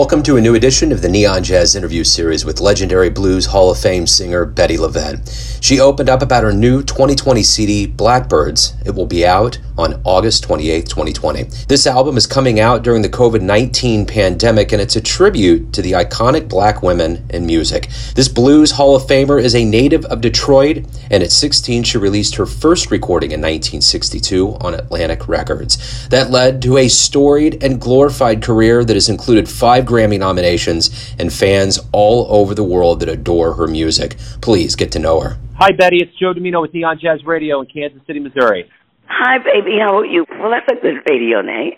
Welcome to a new edition of the Neon Jazz interview series with legendary Blues Hall of Fame singer Bettye LaVette. She opened up about her new 2020 CD, Blackbirds. It will be out on August 28, 2020. This album is coming out during the COVID 19 pandemic, and it's a tribute to the iconic black women in music. This Blues Hall of Famer is a native of Detroit, and at 16, she released her first recording in 1962 on Atlantic Records. That led to a storied and glorified career that has included five Grammy nominations, and fans all over the world that adore her music. Please get to know her. Hi, Betty. It's Joe Dimino with Neon Jazz Radio in Kansas City, Missouri. Hi, baby. How are you? Well, that's a good radio name.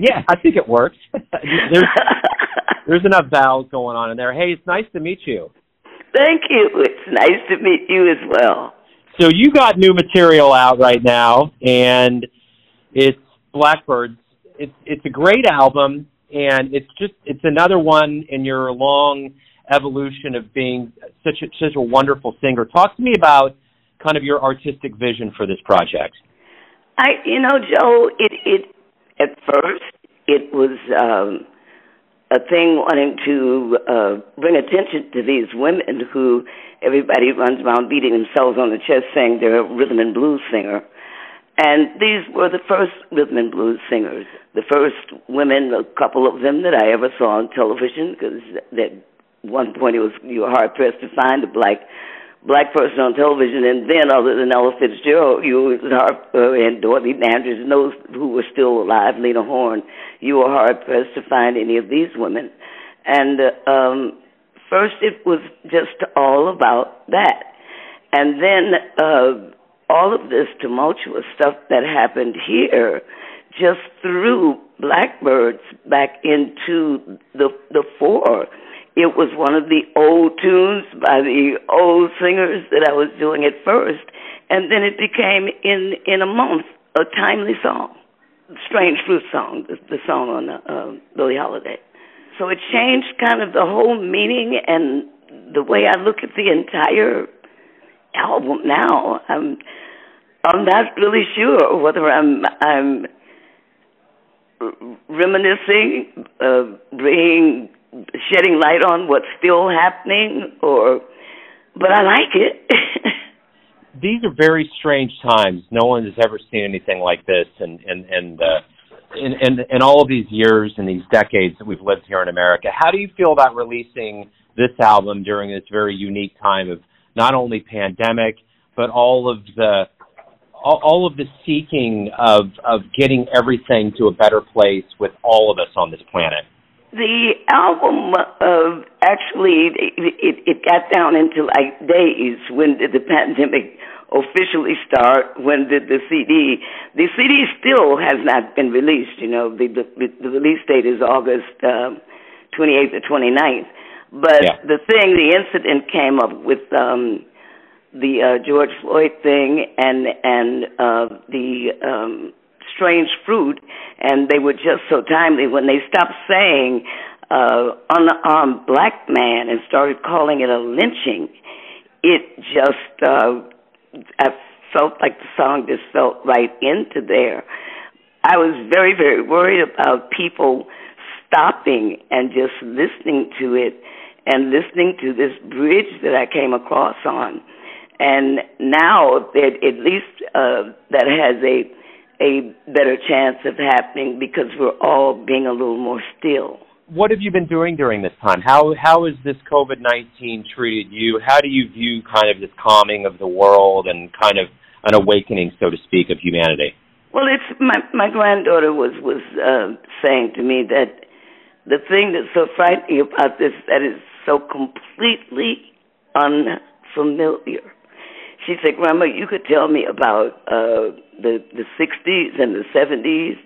yeah, I think it works. there's, there's enough vowels going on in there. Hey, it's nice to meet you. Thank you. It's nice to meet you as well. So you got new material out right now, and it's Blackbirds. It's it's a great album and it's just it's another one in your long evolution of being such a, such a wonderful singer. Talk to me about kind of your artistic vision for this project. I, you know, Joe, it it at first it was um, a thing wanting to uh, bring attention to these women who everybody runs around beating themselves on the chest saying they're a rhythm and blues singer. And these were the first rhythm and blues singers, the first women, a couple of them that I ever saw on television, because at one point it was you were hard pressed to find a black black person on television, and then other than Ella Fitzgerald, you uh, and Dorothy Dandridge and those who were still alive, Lena Horne, you were hard pressed to find any of these women. And uh, um, first, it was just all about that, and then. Uh, all of this tumultuous stuff that happened here just threw blackbirds back into the the fore. It was one of the old tunes by the old singers that I was doing at first, and then it became in in a month a timely song, Strange Fruit song, the, the song on uh, Billie Holiday. So it changed kind of the whole meaning and the way I look at the entire album now. I'm I'm not really sure whether I'm I'm reminiscing, uh, bringing shedding light on what's still happening, or but I like it. These are very strange times. No one has ever seen anything like this, and and and. Uh, in, in in all of these years and these decades that we've lived here in America, how do you feel about releasing this album during this very unique time of not only pandemic, but all of the all, all of the seeking of of getting everything to a better place with all of us on this planet? The album uh, actually it, it got down into like days. When did the pandemic officially start? When did the CD? The CD still has not been released. You know, the the, the release date is August uh, 28th or 29th. But yeah. the thing, the incident came up with um, the uh, George Floyd thing and and uh, the um, strange fruit, and they were just so timely when they stopped saying uh, unarmed black man and started calling it a lynching. It just uh, I felt like the song just felt right into there. I was very very worried about people stopping and just listening to it and listening to this bridge that I came across on and now it, at least uh, that has a a better chance of happening because we're all being a little more still. What have you been doing during this time? How how has this COVID nineteen treated you? How do you view kind of this calming of the world and kind of an awakening, so to speak, of humanity? Well, it's my my granddaughter was was uh, saying to me that the thing that's so frightening about this that is so completely unfamiliar she said, Grandma, you could tell me about uh the the sixties and the seventies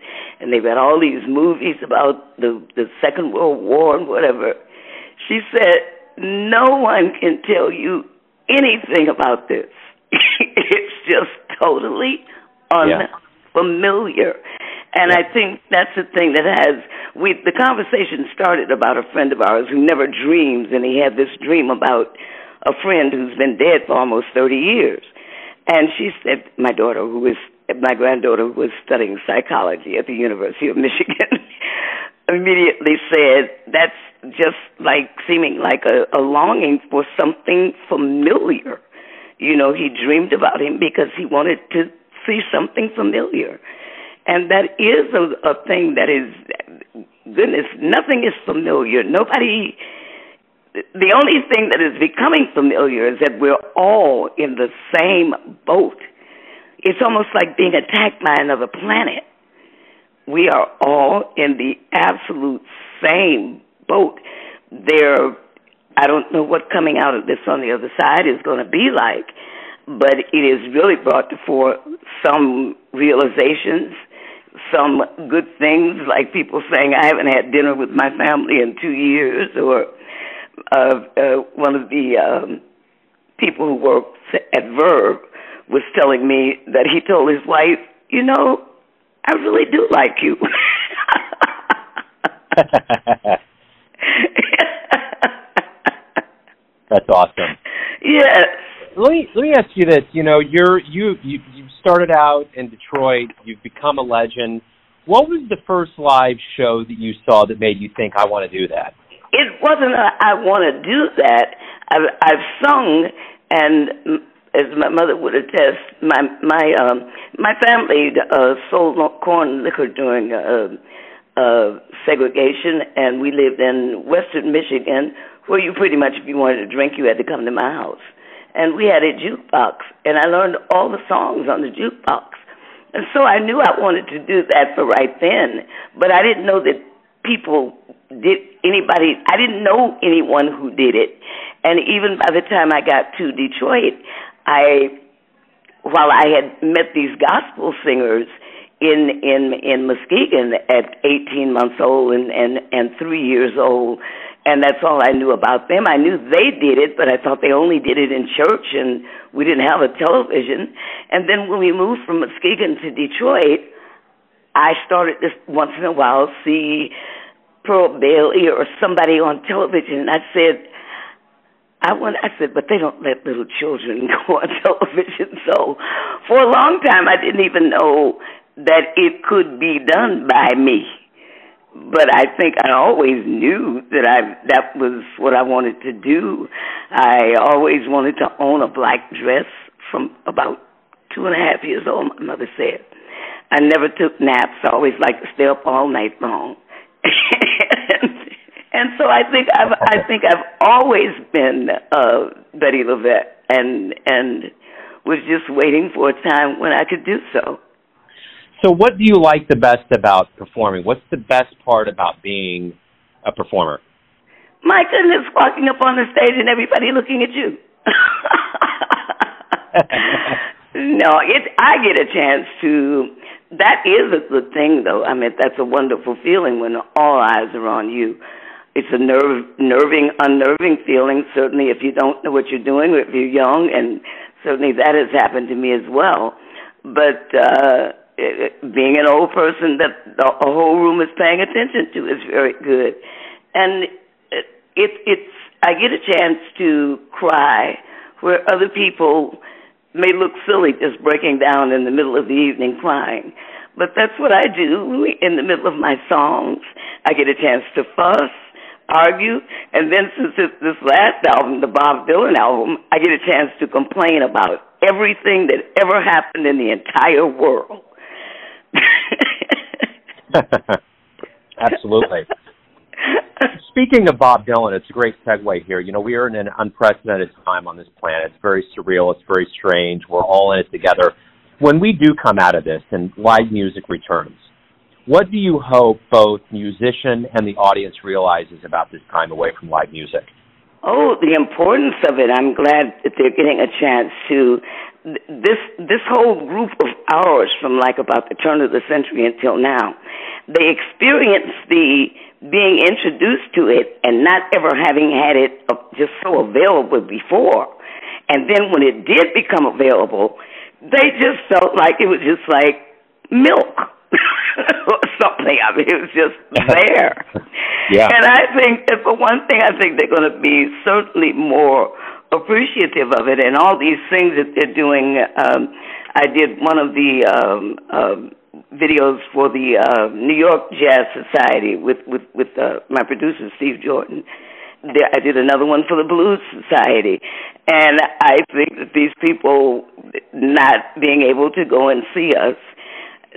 and they've got all these movies about the the Second World War and whatever. She said, No one can tell you anything about this. it's just totally unfamiliar. Yeah. And I think that's the thing that has we the conversation started about a friend of ours who never dreams and he had this dream about a friend who's been dead for almost 30 years. And she said, my daughter, who was, my granddaughter, who was studying psychology at the University of Michigan, immediately said, that's just like seeming like a, a longing for something familiar. You know, he dreamed about him because he wanted to see something familiar. And that is a, a thing that is, goodness, nothing is familiar. Nobody, the only thing that is becoming familiar is that we're all in the same boat. It's almost like being attacked by another planet we are all in the absolute same boat. There, I don't know what coming out of this on the other side is going to be like, but it has really brought to fore some realizations, some good things, like people saying, I haven't had dinner with my family in two years, or uh, uh, one of the um, people who works at Verve was telling me that he told his wife, you know, I really do like you. That's awesome. Yes. Let me let me ask you this. You know, you're you you you started out in Detroit. You've become a legend. What was the first live show that you saw that made you think I want to do that? It wasn't a, I want to do that. I've I've sung and as my mother would attest, my my um my family uh sold corn liquor during uh uh segregation and we lived in western Michigan where you pretty much if you wanted to drink you had to come to my house. And we had a jukebox and I learned all the songs on the jukebox. And so I knew I wanted to do that for right then, but I didn't know that people did anybody I didn't know anyone who did it. And even by the time I got to Detroit, I, while I had met these gospel singers in in in Muskegon at 18 months old and and and three years old, and that's all I knew about them. I knew they did it, but I thought they only did it in church, and we didn't have a television. And then when we moved from Muskegon to Detroit, I started to once in a while see Pearl Bailey or somebody on television, and I said I went. I said, but they don't let little children go on television. So, for a long time, I didn't even know that it could be done by me. But I think I always knew that I that was what I wanted to do. I always wanted to own a black dress from about two and a half years old. My mother said, I never took naps. I always liked to stay up all night long. and so I think I've I think I've always been uh Bettye LaVette and and was just waiting for a time when I could do so. So what do you like the best about performing? What's the best part about being a performer? My goodness, walking up on the stage and everybody looking at you. no, it I get a chance to that is a good thing though. I mean that's a wonderful feeling when all eyes are on you it's a nerve, nerving, unnerving feeling. Certainly, if you don't know what you're doing, if you're young, and certainly that has happened to me as well. But uh, being an old person that the whole room is paying attention to is very good, and it, it, it's I get a chance to cry where other people may look silly just breaking down in the middle of the evening crying. But that's what I do in the middle of my songs. I get a chance to fuss argue. And then since this last album, the Bob Dylan album, I get a chance to complain about everything that ever happened in the entire world. Absolutely. Speaking of Bob Dylan, it's a great segue here. You know, we are in an unprecedented time on this planet. It's very surreal. It's very strange. We're all in it together. When we do come out of this and live music returns, what do you hope both musician and the audience realizes about this time away from live music? Oh, the importance of it. I'm glad that they're getting a chance to this this whole group of ours from like about the turn of the century until now. They experienced the being introduced to it and not ever having had it just so available before. And then when it did become available, they just felt like it was just like milk or something. I mean, it was just there. yeah. And I think for one thing, I think they're going to be certainly more appreciative of it and all these things that they're doing. Um, I did one of the um, um, videos for the uh, New York Jazz Society with with with uh, my producer Steve Jordan. I did another one for the Blues Society, and I think that these people not being able to go and see us,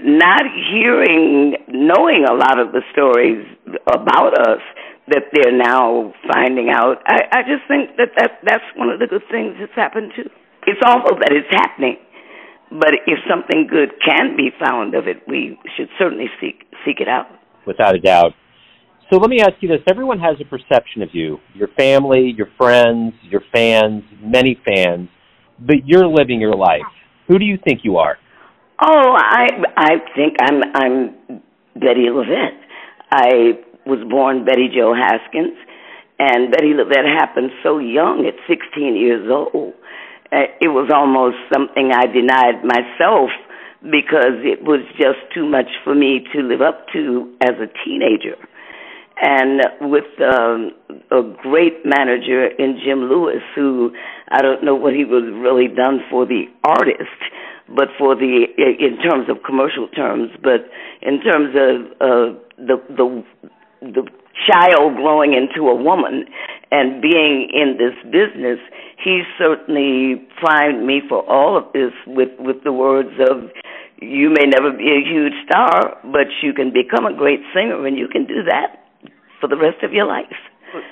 not hearing, knowing a lot of the stories about us that they're now finding out. I, I just think that, that that's one of the good things that's happened too. It's awful that it's happening, but if something good can be found of it, we should certainly seek seek it out. Without a doubt. So let me ask you this: Everyone has a perception of you, your family, your friends, your fans, many fans, but you're living your life. Who do you think you are? Oh, I I think I'm I'm Bettye LaVette. I was born Betty Jo Haskins, and Bettye LaVette happened so young at 16 years old. Uh, it was almost something I denied myself because it was just too much for me to live up to as a teenager. And with um, a great manager in Jim Lewis, who I don't know what he was really done for the artist, but for the in terms of commercial terms, but in terms of uh, the the the child growing into a woman and being in this business, he certainly primed me for all of this with with the words of you may never be a huge star, but you can become a great singer and you can do that for the rest of your life.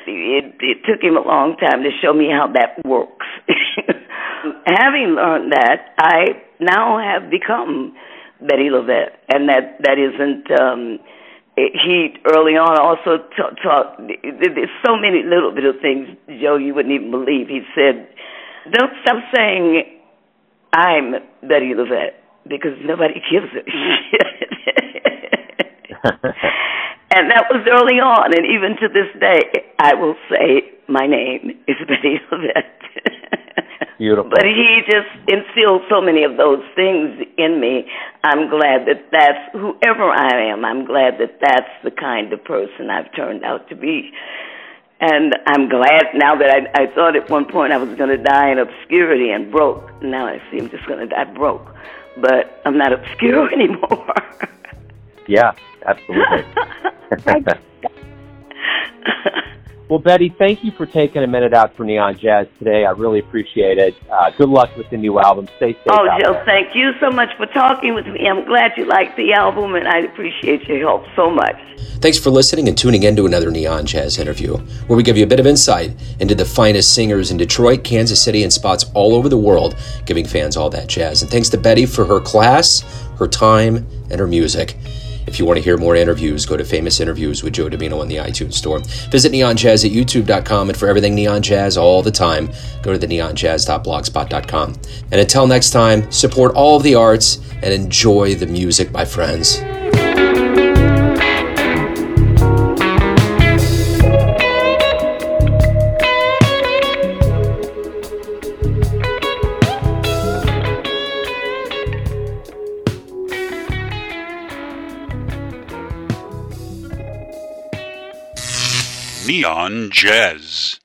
It, it took him a long time to show me how that works. Having learned that, I now have become Bettye LaVette, and that that isn't um, he early on also taught, there's so many little bit of things joe you wouldn't even believe he said don't stop saying i'm Bettye lavette because nobody gives a shit and that was early on and even to this day i will say my name is bettye lavette Beautiful. But he just instilled so many of those things in me. I'm glad that that's whoever I am. I'm glad that that's the kind of person I've turned out to be. And I'm glad now that I, I thought at one point I was going to die in obscurity and broke. Now I see I'm just going to die broke. But I'm not obscure anymore. yeah, absolutely. Well, Betty, thank you for taking a minute out for Neon Jazz today. I really appreciate it. Uh, good luck with the new album. Stay safe. Oh, Jill, there. thank you so much for talking with me. I'm glad you liked the album, and I appreciate your help so much. Thanks for listening and tuning in to another Neon Jazz interview, where we give you a bit of insight into the finest singers in Detroit, Kansas City, and spots all over the world, giving fans all that jazz. And thanks to Betty for her class, her time, and her music. If you want to hear more interviews, go to Famous Interviews with Joe Dimino on the iTunes Store. Visit Neon Jazz at youtube.com, and for everything Neon Jazz all the time, go to the neonjazz.blogspot.com. And until next time, support all of the arts and enjoy the music, my friends. Neon Jazz.